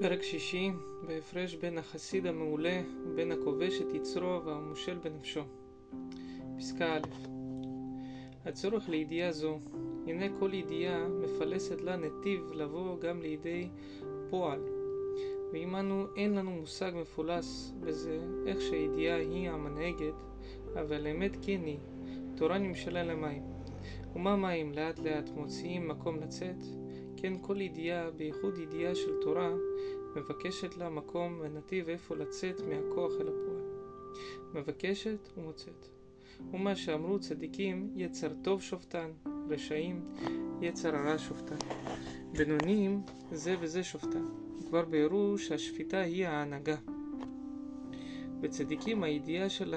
פרק שישי, בהפרש בין החסיד המעולה ובין הכובש את יצרו והמושל בנפשו. פסקה א' הצורך לידיעה זו, הנה כל ידיעה מפלסת לה נתיב לבוא גם לידי פועל. ואם אנו אין לנו מושג מפולס בזה, איך שהידיעה היא המנהגת, אבל אמת כן היא, תורה נמשלה למים. ומה מים לאט לאט מוציאים מקום לצאת? כן כל ידיעה, בייחוד ידיעה של תורה, מבקשת לה מקום ונתיב איפה לצאת מהכוח אל הפועל. מבקשת ומוצאת. ומה שאמרו צדיקים, יצר טוב שופטן, רשעים, יצר הרע שופטן. בינוניים, זה וזה שופטן. כבר ביארו שהשפיטה היא ההנהגה. בצדיקים הידיעה של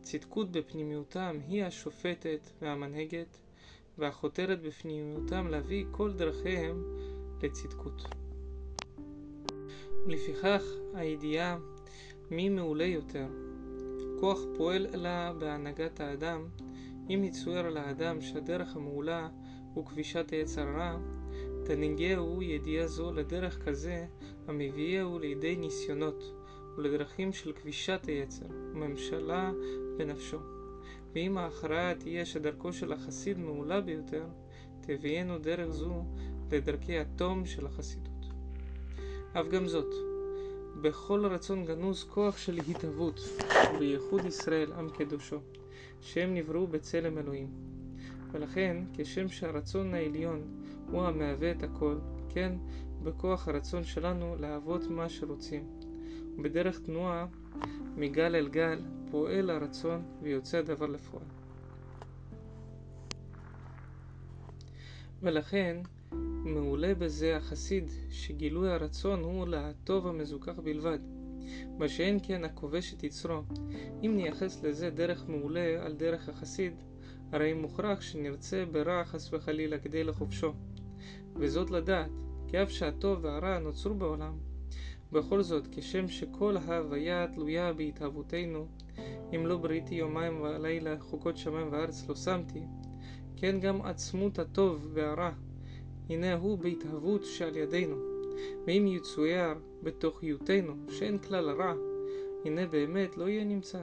הצדקות בפנימיותם היא השופטת והמנהגת, והחותרת בפנימיותם להביא כל דרכיהם לצדקות. ולפיכך הידיעה מי מעולה יותר. כוח פועל לה בהנהגת האדם, אם יצויר לאדם שהדרך המעולה הוא כבישת היצר הרע, תנהיגהו ידיעה זו לדרך כזה המביאהו לידי ניסיונות ולדרכים של כבישת היצר וממשלה בנפשו. ואם ההכרעה תהיה שדרכו של החסיד מעולה ביותר, תביאנו דרך זו לדרכי התום של החסידות. אף גם זאת, בכל רצון גנוז כוח של התהוות, ובייחוד ישראל עם קדושו, שהם נבראו בצלם אלוהים. ולכן, כשם שהרצון העליון הוא המהווה את הכל, כן, בכוח הרצון שלנו להוות מה שרוצים. ובדרך תנועה, מגל אל גל, פועל הרצון ויוצא הדבר לפועל. ולכן, מעולה בזה החסיד, שגילוי הרצון הוא לטוב המזוכח בלבד. מה שאין כן הכובש את יצרו. אם נייחס לזה דרך מעולה על דרך החסיד, הרי מוכרח שנרצה ברע חס וחלילה כדי לחופשו. וזאת לדעת, כי אף שהטוב והרע נוצרו בעולם, בכל זאת, כשם שכל ההוויה תלויה בהתהוותנו, אם לא בריתי יומיים ולילה חוקות שמיים וארץ לא שמתי, כן גם עצמות הטוב והרע הנה הוא בהתהוות שעל ידינו. ואם יצויר בתוכיותנו שאין כלל רע, הנה באמת לא יהיה נמצא.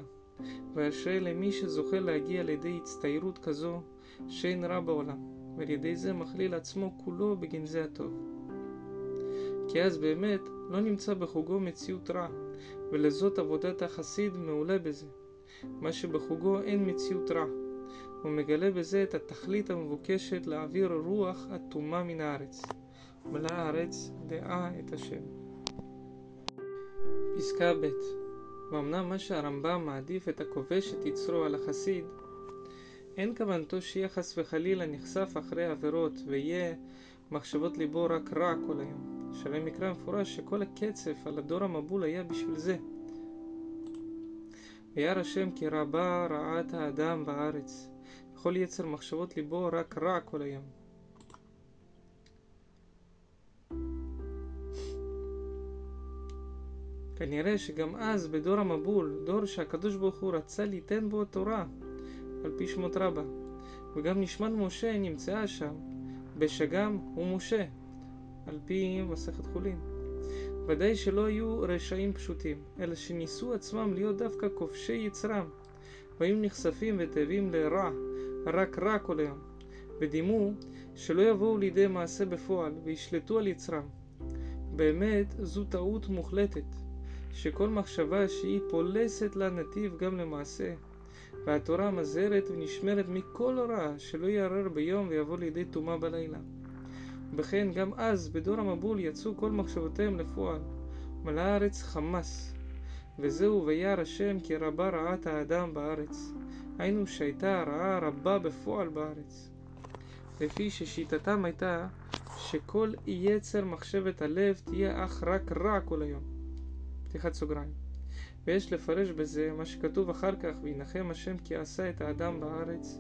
ואשרי למי שזוכה להגיע לידי הצטיירות כזו שאין רע בעולם, ועל ידי זה מכליל עצמו כולו בגנזי הטוב. כי אז באמת לא נמצא בחוגו מציאות רע, ולזאת עבודת החסיד מעולה בזה. מה שבחוגו אין מציאות רע, הוא מגלה בזה את התכלית המבוקשת להעביר רוח אטומה מן הארץ. מלאה הארץ דעה את השם. פסקה ב' ואמנם מה שהרמב"ם מעדיף את הכובש את יצרו על החסיד, אין כוונתו שיהיה חס וחלילה נחשף אחרי עבירות ויהיה מחשבות ליבו רק רע כל היום. שלם מקרא מפורש שכל הקצף על הדור המבול היה בשביל זה. וירא השם כי רבה רעת האדם בארץ, כל יצר מחשבות ליבו רק רע כל היום. כנראה שגם אז, בדור המבול, דור שהקדוש ברוך הוא רצה ליתן בו תורה, על פי שמות רבה, וגם נשמת משה נמצאה שם, בשגם ומשה, על פי מסכת חולין. ודאי שלא היו רשעים פשוטים, אלא שניסו עצמם להיות דווקא כובשי יצרם, והיו נחשפים ותאבים לרע, רק רע כל היום, ודימו שלא יבואו לידי מעשה בפועל וישלטו על יצרם. באמת זו טעות מוחלטת, שכל מחשבה שהיא פולסת לה נתיב גם למעשה, והתורה מזהרת ונשמרת מכל רע שלא יערער ביום ויבוא לידי טומאה בלילה. וכן גם אז בדור המבול יצאו כל מחשבותיהם לפועל, מלאה הארץ חמס, וזהו וירא השם כי רבה רעת האדם בארץ, היינו שהייתה הרעה רבה בפועל בארץ. לפי ששיטתם הייתה שכל יצר מחשבת הלב תהיה אך רק רע כל היום. פתיחת סוגריים. ויש לפרש בזה מה שכתוב אחר כך, וינחם השם כי עשה את האדם בארץ,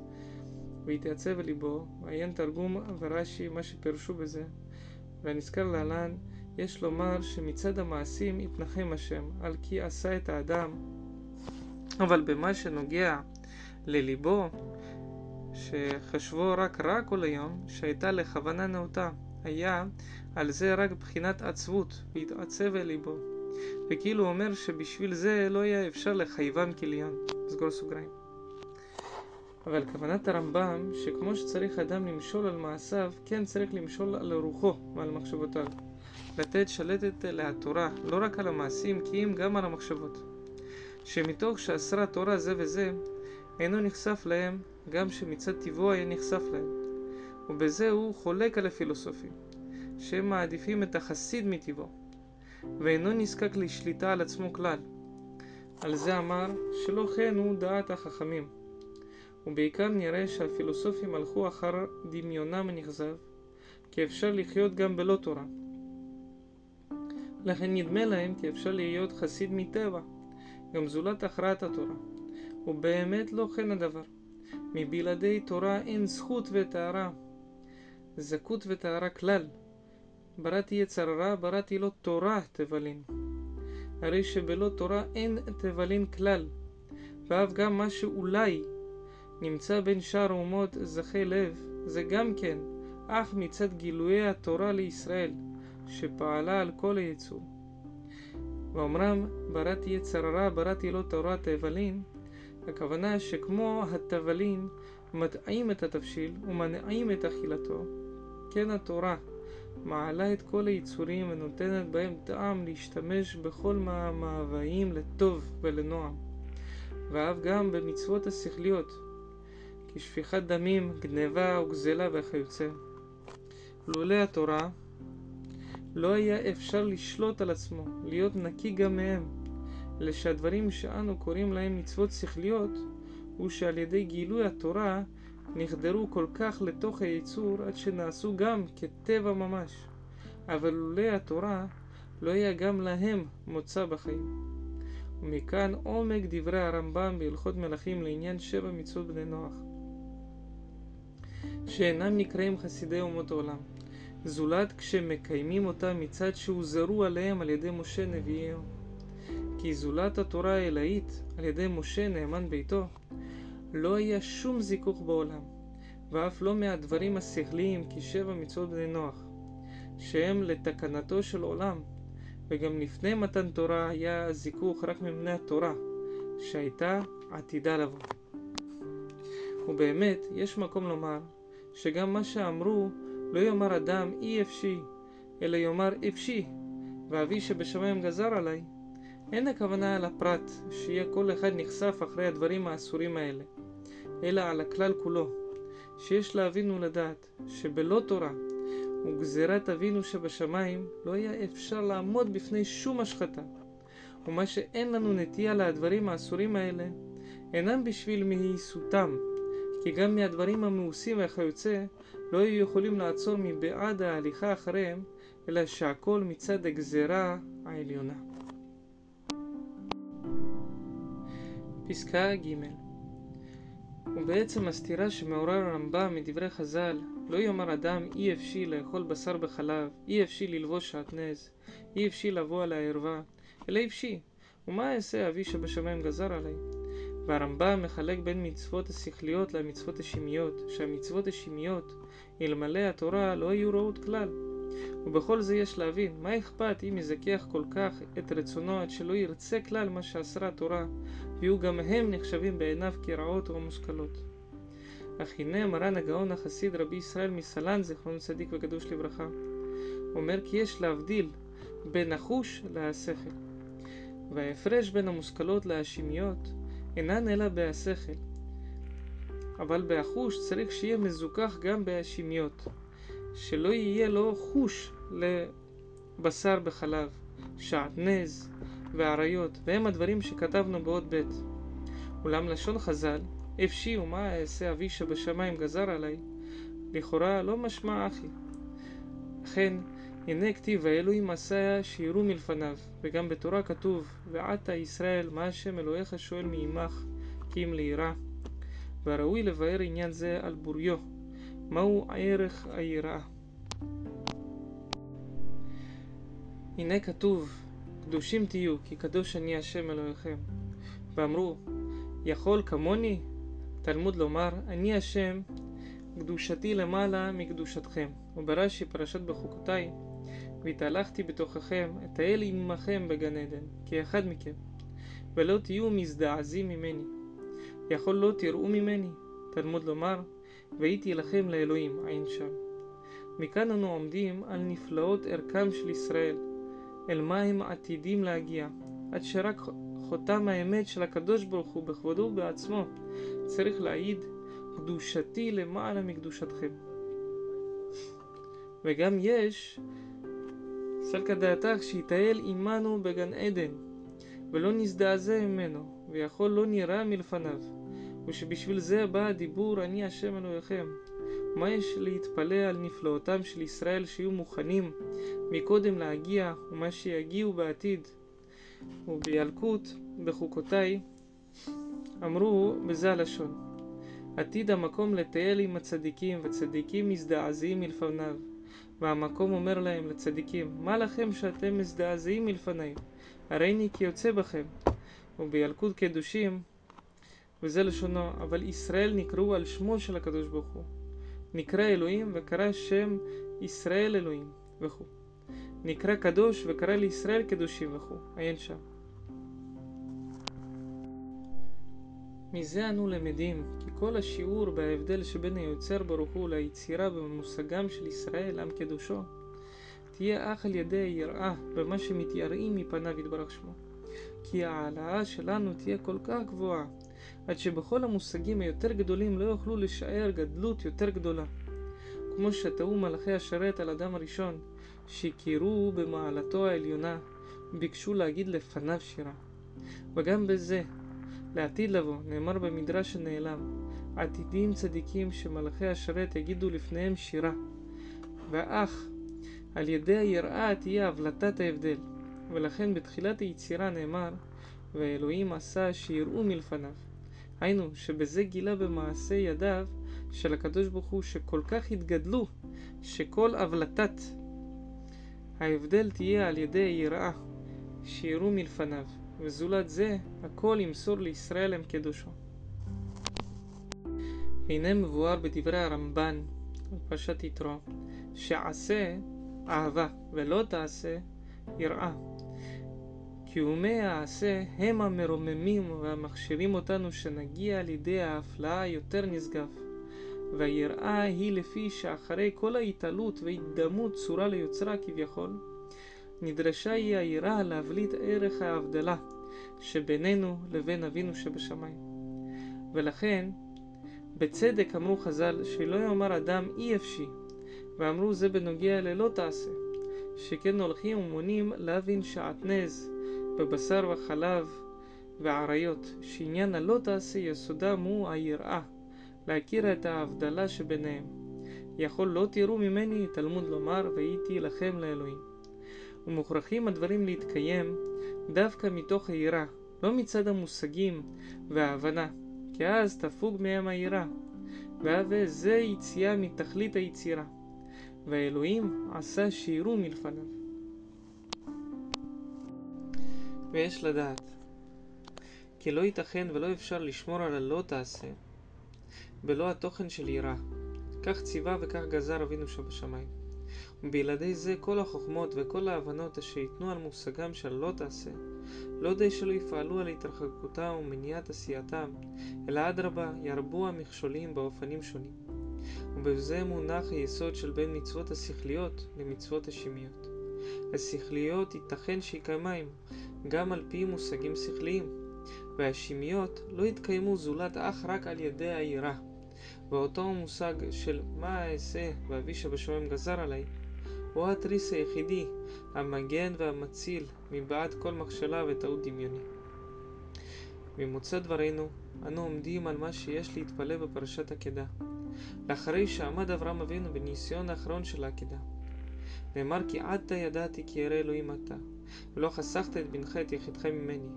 ויתייצב ליבו, ועיין תרגום ורש"י מה שפרשו בזה, והנזכר להלן, יש לומר שמצד המעשים יתנחם השם, על כי עשה את האדם, אבל במה שנוגע לליבו, שחשבו רק רע כל היום, שהייתה לכוונה נאותה, היה על זה רק בחינת עצבות, והתעצב אל ליבו. וכאילו אומר שבשביל זה לא היה אפשר לחייבם כליון. סגור סוגריים. אבל כוונת הרמב"ם, שכמו שצריך אדם למשול על מעשיו, כן צריך למשול על רוחו ועל מחשבותיו. לתת שלטת לתורה, לא רק על המעשים, כי אם גם על המחשבות. שמתוך שאסרה תורה זה וזה, אינו נחשף להם, גם שמצד טבעו היה נחשף להם. ובזה הוא חולק על הפילוסופים, שהם מעדיפים את החסיד מטבעו, ואינו נזקק לשליטה על עצמו כלל. על זה אמר שלא כן הוא דעת החכמים. ובעיקר נראה שהפילוסופים הלכו אחר דמיונם הנכזב, כי אפשר לחיות גם בלא תורה. לכן נדמה להם כי אפשר להיות חסיד מטבע, גם זולת הכרעת התורה. ובאמת לא כן הדבר. מבלעדי תורה אין זכות וטהרה, זכות וטהרה כלל. בראתי יצר רע, בראתי לו תורה תבלין. הרי שבלא תורה אין תבלין כלל, ואף גם מה שאולי נמצא בין שאר אומות זכי לב, זה גם כן, אך מצד גילויי התורה לישראל, שפעלה על כל היצור. ואומרם, בראתי יצר רע, בראתי לו תורת תבלין, הכוונה שכמו התבלין מטעים את התבשיל ומנעים את אכילתו, כן התורה מעלה את כל היצורים ונותנת בהם טעם להשתמש בכל המאוויים לטוב ולנועם, ואף גם במצוות השכליות, כשפיכת דמים, גניבה וגזלה וכיוצא. לולא התורה, לא היה אפשר לשלוט על עצמו, להיות נקי גם מהם, אלא שהדברים שאנו קוראים להם מצוות שכליות, הוא שעל ידי גילוי התורה נחדרו כל כך לתוך היצור עד שנעשו גם כטבע ממש. אבל לולא התורה לא היה גם להם מוצא בחיים. ומכאן עומק דברי הרמב"ם בהלכות מלכים לעניין שבע מצוות בני נוח, שאינם נקראים חסידי אומות העולם, זולת כשמקיימים אותם מצד שהוזרו עליהם על ידי משה נביאיהו. כי זולת התורה האלאית על ידי משה נאמן ביתו, לא היה שום זיכוך בעולם, ואף לא מהדברים השכליים כשבע מצוות בני נוח, שהם לתקנתו של עולם, וגם לפני מתן תורה היה זיכוך רק מבני התורה, שהייתה עתידה לבוא. ובאמת, יש מקום לומר שגם מה שאמרו לא יאמר אדם אי אפשי, אלא יאמר אפשי, ואבי שבשמיים גזר עליי, אין הכוונה על הפרט, שיהיה כל אחד נחשף אחרי הדברים האסורים האלה, אלא על הכלל כולו, שיש להבין ולדעת שבלא תורה וגזירת אבינו שבשמיים לא היה אפשר לעמוד בפני שום השחתה, ומה שאין לנו נטייה לדברים האסורים האלה, אינם בשביל מהיסותם, כי גם מהדברים המאוסים והכיוצא לא היו יכולים לעצור מבעד ההליכה אחריהם, אלא שהכל מצד הגזירה העליונה. פסקה ג' ובעצם הסתירה שמעורר הרמב"ם מדברי חז"ל, לא יאמר אדם אי אפשי לאכול בשר בחלב, אי אפשי ללבוש שעטנז, אי אפשי לבוא על הערווה, אלא אפשי, ומה אעשה אבי שבשמיים גזר עלי? והרמב"ם מחלק בין מצוות השכליות למצוות השמיות, שהמצוות השמיות, אלמלא התורה, לא היו רעות כלל. ובכל זה יש להבין, מה אכפת אם יזכח כל כך את רצונו עד שלא ירצה כלל מה שאסרה התורה, ויהיו גם הם נחשבים בעיניו כרעות או מושכלות. אך הנה מרן הגאון החסיד רבי ישראל מסלן, זיכרונו צדיק וקדוש לברכה, אומר כי יש להבדיל בין החוש להשכל. וההפרש בין המושכלות להשמיות אינן אלא בהשכל. אבל בהחוש צריך שיהיה מזוכח גם בהשמיות. שלא יהיה לו חוש לבשר בחלב, שעטנז ואריות, והם הדברים שכתבנו בעוד ב'. אולם לשון חז"ל, אפשי ומה אעשה אבי שבשמיים גזר עלי, לכאורה לא משמע אחי. אכן, הנה כתיב האלוהים עשה שיראו מלפניו, וגם בתורה כתוב, ועתה ישראל, מה השם אלוהיך שואל מעמך, כי אם ליראה. והראוי לבאר עניין זה על בוריו, מהו ערך היראה? הנה כתוב, קדושים תהיו, כי קדוש אני השם אלוהיכם. ואמרו, יכול כמוני? תלמוד לומר, אני השם, קדושתי למעלה מקדושתכם. וברש"י, פרשת בחוקותיי, והתהלכתי בתוככם, אטייל עמכם בגן עדן, כאחד מכם, ולא תהיו מזדעזעים ממני. יכול לא תראו ממני, תלמוד לומר, והייתי לכם לאלוהים, עין שם. מכאן אנו עומדים על נפלאות ערכם של ישראל, אל מה הם עתידים להגיע, עד שרק חותם האמת של הקדוש ברוך הוא בכבודו ובעצמו צריך להעיד קדושתי למעלה מקדושתכם. וגם יש סלקא דעתך שיטייל עמנו בגן עדן ולא נזדעזע ממנו ויכול לא נראה מלפניו. ושבשביל זה בא הדיבור אני השם אלוהיכם. מה יש להתפלא על נפלאותם של ישראל שיהיו מוכנים מקודם להגיע ומה שיגיעו בעתיד? ובילקוט בחוקותיי אמרו בזה הלשון עתיד המקום לטייל עם הצדיקים וצדיקים מזדעזעים מלפניו והמקום אומר להם לצדיקים מה לכם שאתם מזדעזעים מלפניי? הריני כי יוצא בכם. ובילקוט קדושים וזה לשונו אבל ישראל נקראו על שמו של הקדוש ברוך הוא. נקרא אלוהים וקרא שם ישראל אלוהים וכו' נקרא קדוש וקרא לישראל קדושים וכו', עיין שם. מזה אנו למדים כי כל השיעור בהבדל שבין היוצר ברוך הוא ליצירה במושגם של ישראל, עם קדושו, תהיה אך על ידי היראה במה שמתייראים מפניו יתברך שמו. כי ההעלאה שלנו תהיה כל כך גבוהה, עד שבכל המושגים היותר גדולים לא יוכלו לשער גדלות יותר גדולה. כמו שטעו מלאכי השרת על אדם הראשון, שהכירו במעלתו העליונה, ביקשו להגיד לפניו שירה. וגם בזה, לעתיד לבוא, נאמר במדרש הנעלם, עתידים צדיקים שמלאכי השרת יגידו לפניהם שירה. ואך, על ידי היראה תהיה הבלטת ההבדל. ולכן בתחילת היצירה נאמר, ואלוהים עשה שיראו מלפניו. היינו, שבזה גילה במעשה ידיו של הקדוש ברוך הוא שכל כך התגדלו, שכל הבלטת ההבדל תהיה על ידי היראה, שיראו מלפניו, וזולת זה, הכל ימסור לישראל הם קדושו. הנה מבואר בדברי הרמב"ן, בפרשת יתרו, שעשה אהבה, ולא תעשה יראה. קיומי העשה הם המרוממים והמכשירים אותנו שנגיע על ידי ההפלאה היותר נשגב. והיראה היא לפי שאחרי כל ההתעלות וההתדמות צורה ליוצרה כביכול, נדרשה היא היראה להבליט ערך ההבדלה שבינינו לבין אבינו שבשמיים. ולכן, בצדק אמרו חז"ל שלא יאמר אדם אי אפשי, ואמרו זה בנוגע ללא תעשה, שכן הולכים ומונים להבין שעטנז בבשר וחלב ועריות, שעניין הלא תעשה יסודם הוא היראה. להכיר את ההבדלה שביניהם. יכול לא תראו ממני תלמוד לומר והייתי לכם לאלוהים. ומוכרחים הדברים להתקיים דווקא מתוך היראה, לא מצד המושגים וההבנה, כי אז תפוג מהם היראה, והווה זה יציאה מתכלית היצירה, והאלוהים עשה שיראו מלפניו. ויש לדעת, כי לא ייתכן ולא אפשר לשמור על הלא תעשה בלא התוכן של יראה. כך ציווה וכך גזר אבינו שבשמיים. ובלעדי זה כל החוכמות וכל ההבנות אשר ייתנו על מושגם של לא תעשה, לא די שלא יפעלו על התרחקותם ומניעת עשייתם, אלא אדרבה ירבו המכשולים באופנים שונים. ובזה מונח היסוד של בין מצוות השכליות למצוות השמיות. השכליות ייתכן שיקיימם גם על פי מושגים שכליים, והשמיות לא יתקיימו זולת אך רק על ידי היראה. ואותו מושג של מה אעשה ואבי שבשמיים גזר עליי, הוא התריס היחידי, המגן והמציל מבעד כל מכשלה וטעות דמיוני. ממוצא דברינו, אנו עומדים על מה שיש להתפלא בפרשת עקדה, לאחרי שעמד אברהם אבינו בניסיון האחרון של העקדה. נאמר כי עתה ידעתי כי ירא אלוהים אתה, ולא חסכת את בנך את יחידך ממני.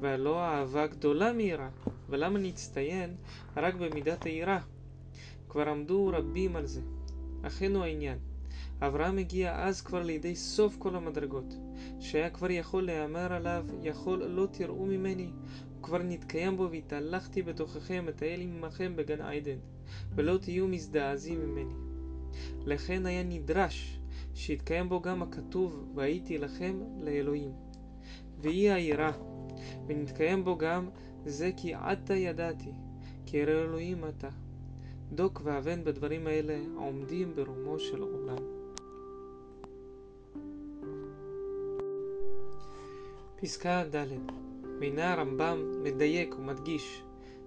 והלא אהבה גדולה מיראה, ולמה נצטיין רק במידת היראה? כבר עמדו רבים על זה. אכן הוא העניין. אברהם הגיע אז כבר לידי סוף כל המדרגות, שהיה כבר יכול להיאמר עליו, יכול לא תראו ממני, וכבר נתקיים בו והתהלכתי בתוככם, אטייל עמכם בגן עדן. ולא תהיו מזדעזעים ממני. לכן היה נדרש שיתקיים בו גם הכתוב והייתי לכם לאלוהים. ויהי היראה, ונתקיים בו גם זה כי עתה ידעתי, כי הרי אלוהים אתה. דוק ואבן בדברים האלה העומדים ברומו של עולם. פסקה ד' והנה הרמב"ם מדייק ומדגיש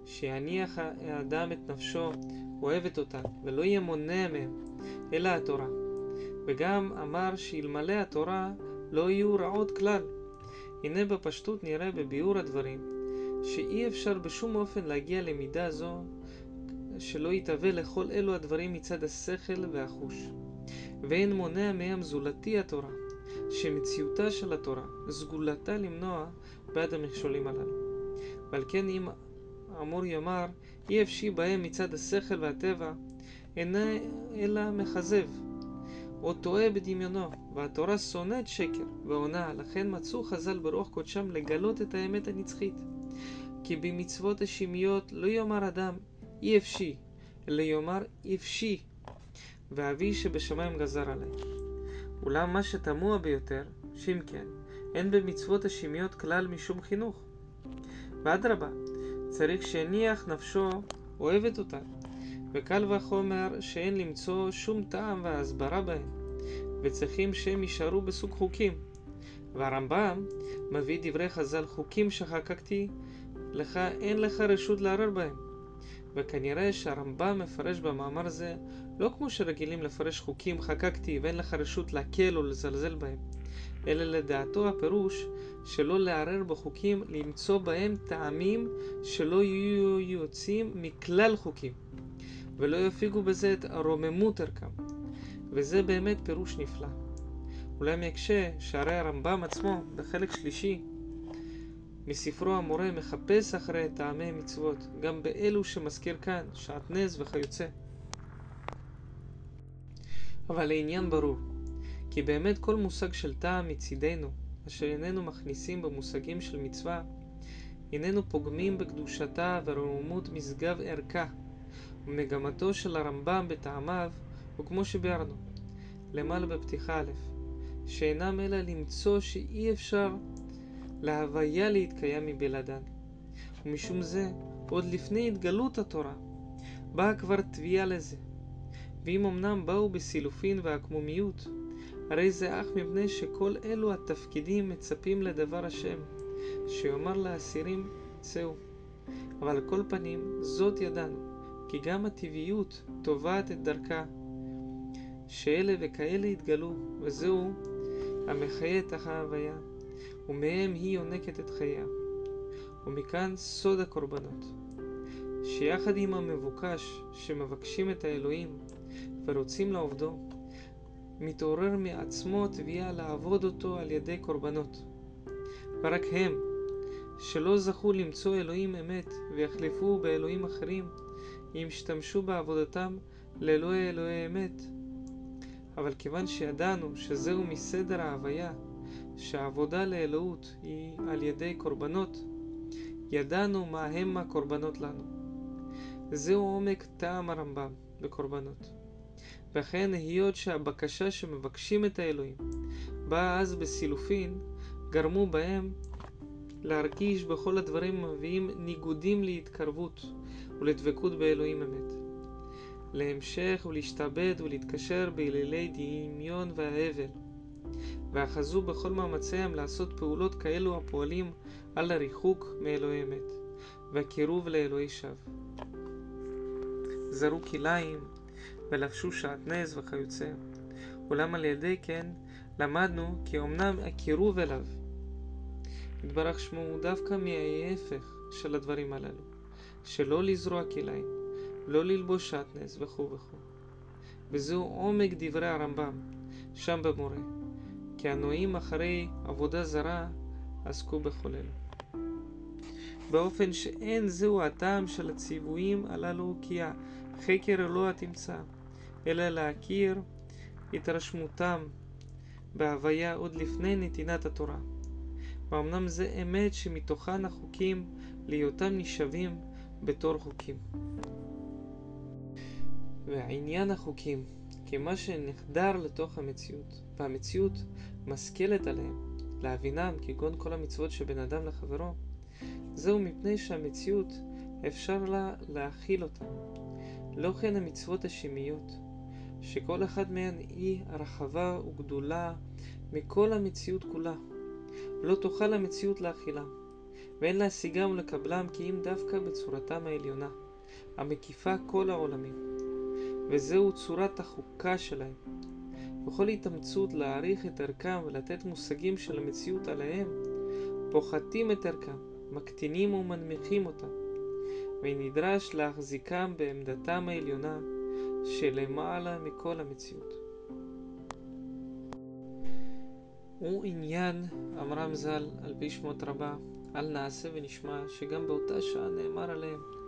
שיניח האדם את נפשו אוהבת אותה ולא יהיה מונע מהם אלא התורה וגם אמר שאלמלא התורה לא יהיו רעות כלל הנה בפשטות נראה בביאור הדברים שאי אפשר בשום אופן להגיע למידה זו שלא יתהווה לכל אלו הדברים מצד השכל והחוש ואין מונע מהם זולתי התורה שמציאותה של התורה, סגולתה למנוע בעד המכשולים הללו. ועל כן אם אמור יאמר, אי אפשי בהם מצד השכל והטבע, אינה אלא מכזב, או טועה בדמיונו, והתורה שונאת שקר ועונה, לכן מצאו חז"ל ברוח קודשם לגלות את האמת הנצחית. כי במצוות השמיות לא יאמר אדם אי אפשי, אלא יאמר אפשי, ואבי שבשמיים גזר עלי. אולם מה שתמוה ביותר, שאם כן, אין במצוות השמיות כלל משום חינוך. ואדרבה, צריך שהניח נפשו אוהבת אותה, וקל וחומר שאין למצוא שום טעם והסברה בהם, וצריכים שהם יישארו בסוג חוקים. והרמב"ם מביא דברי חז"ל חוקים שחקקתי, לך אין לך רשות לערער בהם. וכנראה שהרמב"ם מפרש במאמר זה לא כמו שרגילים לפרש חוקים חקקתי ואין לך רשות להקל או לזלזל בהם, אלא לדעתו הפירוש שלא לערער בחוקים, למצוא בהם טעמים שלא יהיו יוצאים מכלל חוקים, ולא יפיגו בזה את רוממות ערכם. וזה באמת פירוש נפלא. אולי מקשה שהרי הרמב"ם עצמו, בחלק שלישי, מספרו המורה מחפש אחרי טעמי מצוות, גם באלו שמזכיר כאן, שעטנז וכיוצא. אבל לעניין ברור, כי באמת כל מושג של טעם מצידנו, אשר איננו מכניסים במושגים של מצווה, איננו פוגמים בקדושתה ורוממות משגב ערכה, ומגמתו של הרמב"ם בטעמיו הוא כמו שביארנו, למעלה בפתיחה א', שאינם אלא למצוא שאי אפשר להוויה להתקיים מבלעדן. ומשום זה, עוד לפני התגלות התורה, באה כבר תביעה לזה. ואם אמנם באו בסילופין ועקמומיות, הרי זה אך מפני שכל אלו התפקידים מצפים לדבר השם, שיאמר לאסירים צאו. אבל על כל פנים, זאת ידענו, כי גם הטבעיות תובעת את דרכה, שאלה וכאלה יתגלו, וזהו המחיה את ההוויה. ומהם היא יונקת את חייה. ומכאן סוד הקורבנות, שיחד עם המבוקש שמבקשים את האלוהים ורוצים לעובדו, מתעורר מעצמו תביעה לעבוד אותו על ידי קורבנות. ורק הם, שלא זכו למצוא אלוהים אמת ויחלפו באלוהים אחרים, אם השתמשו בעבודתם לאלוהי אלוהי אמת. אבל כיוון שידענו שזהו מסדר ההוויה, שהעבודה לאלוהות היא על ידי קורבנות, ידענו מה הם הקורבנות לנו. זהו עומק טעם הרמב"ם בקורבנות. וכן היות שהבקשה שמבקשים את האלוהים באה אז בסילופין, גרמו בהם להרגיש בכל הדברים המביאים ניגודים להתקרבות ולדבקות באלוהים אמת. להמשך ולהשתעבד ולהתקשר באלילי דמיון וההבל. ואחזו בכל מאמציהם לעשות פעולות כאלו הפועלים על הריחוק מאלוהי אמת, והקירוב לאלוהי שווא. זרו כליים, ולבשו שעטנז וכיוצא. אולם על ידי כן למדנו כי אמנם הקירוב אליו יתברך שמו הוא דווקא מההפך של הדברים הללו, שלא לזרוע כליים, לא ללבוש שעטנז וכו' וכו'. וזהו עומק דברי הרמב"ם, שם במורה. כי הנועים אחרי עבודה זרה עסקו אלו. באופן שאין זהו הטעם של הציוויים הללו כי החקר לא תמצא, אלא להכיר התרשמותם בהוויה עוד לפני נתינת התורה. ואמנם זה אמת שמתוכן החוקים להיותם נשאבים בתור חוקים. ועניין החוקים כמה שנחדר לתוך המציאות, והמציאות משכלת עליהם, להבינם כגון כל המצוות שבין אדם לחברו, זהו מפני שהמציאות אפשר לה להכיל אותם. לא כן המצוות השמיות, שכל אחד מהן היא רחבה וגדולה מכל המציאות כולה. לא תוכל המציאות להכילם, ואין להשיגם ולקבלם כי אם דווקא בצורתם העליונה, המקיפה כל העולמים. וזהו צורת החוקה שלהם. בכל התאמצות להעריך את ערכם ולתת מושגים של המציאות עליהם, פוחתים את ערכם, מקטינים ומנמיכים אותם, ונדרש להחזיקם בעמדתם העליונה שלמעלה מכל המציאות. הוא עניין, אמרם ז"ל, על פי שמות רבה, אל נעשה ונשמע, שגם באותה שעה נאמר עליהם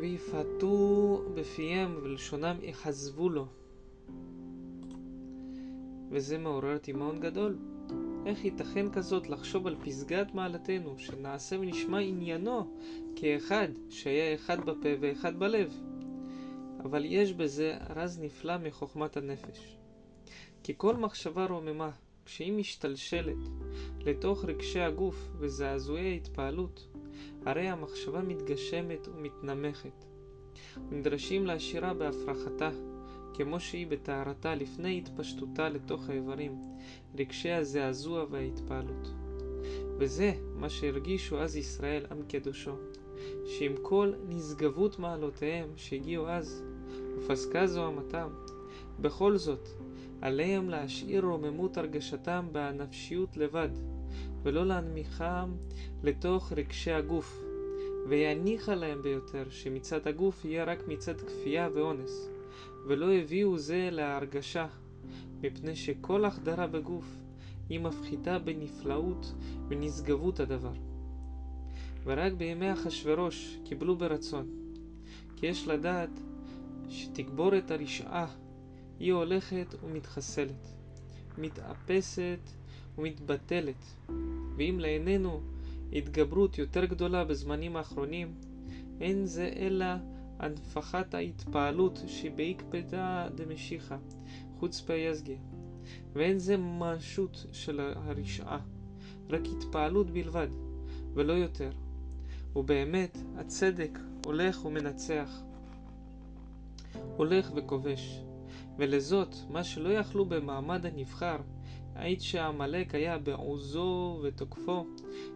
ויפתו בפיהם ולשונם יחזבו לו. וזה מעורר תימהון גדול. איך ייתכן כזאת לחשוב על פסגת מעלתנו, שנעשה ונשמע עניינו כאחד, שהיה אחד בפה ואחד בלב. אבל יש בזה רז נפלא מחוכמת הנפש. כי כל מחשבה רוממה, כשהיא משתלשלת לתוך רגשי הגוף וזעזועי ההתפעלות, הרי המחשבה מתגשמת ומתנמכת. נדרשים להשאירה בהפרחתה, כמו שהיא בטהרתה לפני התפשטותה לתוך האיברים, רגשי הזעזוע וההתפעלות. וזה מה שהרגישו אז ישראל עם קדושו, שעם כל נשגבות מעלותיהם שהגיעו אז, ופסקה זוהמתם, בכל זאת, עליהם להשאיר רוממות הרגשתם בנפשיות לבד, ולא להנמיכם לתוך רגשי הגוף, ויניחה להם ביותר שמצד הגוף יהיה רק מצד כפייה ואונס, ולא הביאו זה להרגשה, מפני שכל החדרה בגוף היא מפחיתה בנפלאות ונשגבות הדבר. ורק בימי אחשורוש קיבלו ברצון, כי יש לדעת שתגבורת הרשעה היא הולכת ומתחסלת, מתאפסת ומתבטלת, ואם לעינינו התגברות יותר גדולה בזמנים האחרונים, אין זה אלא הנפחת ההתפעלות שבעקבתא דמשיחא, חוץ פייסגיה, ואין זה משות של הרשעה, רק התפעלות בלבד, ולא יותר. ובאמת, הצדק הולך ומנצח, הולך וכובש, ולזאת, מה שלא יכלו במעמד הנבחר, עת שעמלק היה בעוזו ותוקפו,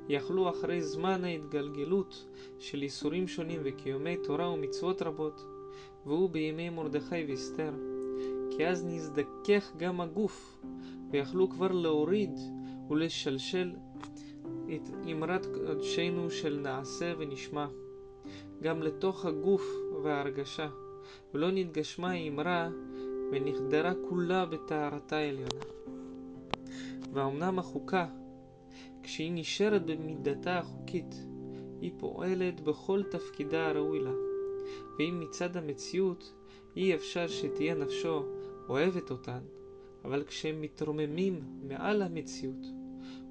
יכלו אחרי זמן ההתגלגלות של איסורים שונים וקיומי תורה ומצוות רבות, והוא בימי מרדכי ואסתר, כי אז נזדכך גם הגוף, ויכלו כבר להוריד ולשלשל את אמרת קודשנו של נעשה ונשמע, גם לתוך הגוף וההרגשה, ולא נתגשמה האמרה ונחדרה כולה בטהרתה העליונה. ואומנם החוקה, כשהיא נשארת במידתה החוקית, היא פועלת בכל תפקידה הראוי לה, ואם מצד המציאות אי אפשר שתהיה נפשו אוהבת אותן, אבל כשהם מתרוממים מעל המציאות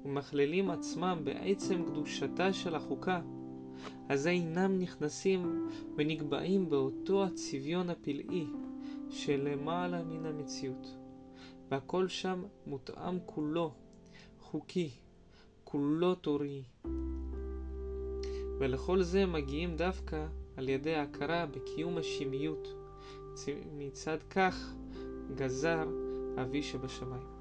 ומכללים עצמם בעצם קדושתה של החוקה, אזי אינם נכנסים ונקבעים באותו הצביון הפלאי שלמעלה מן המציאות. והכל שם מותאם כולו, חוקי, כולו תורי. ולכל זה מגיעים דווקא על ידי ההכרה בקיום השמיות. מצד כך גזר אבי שבשמיים.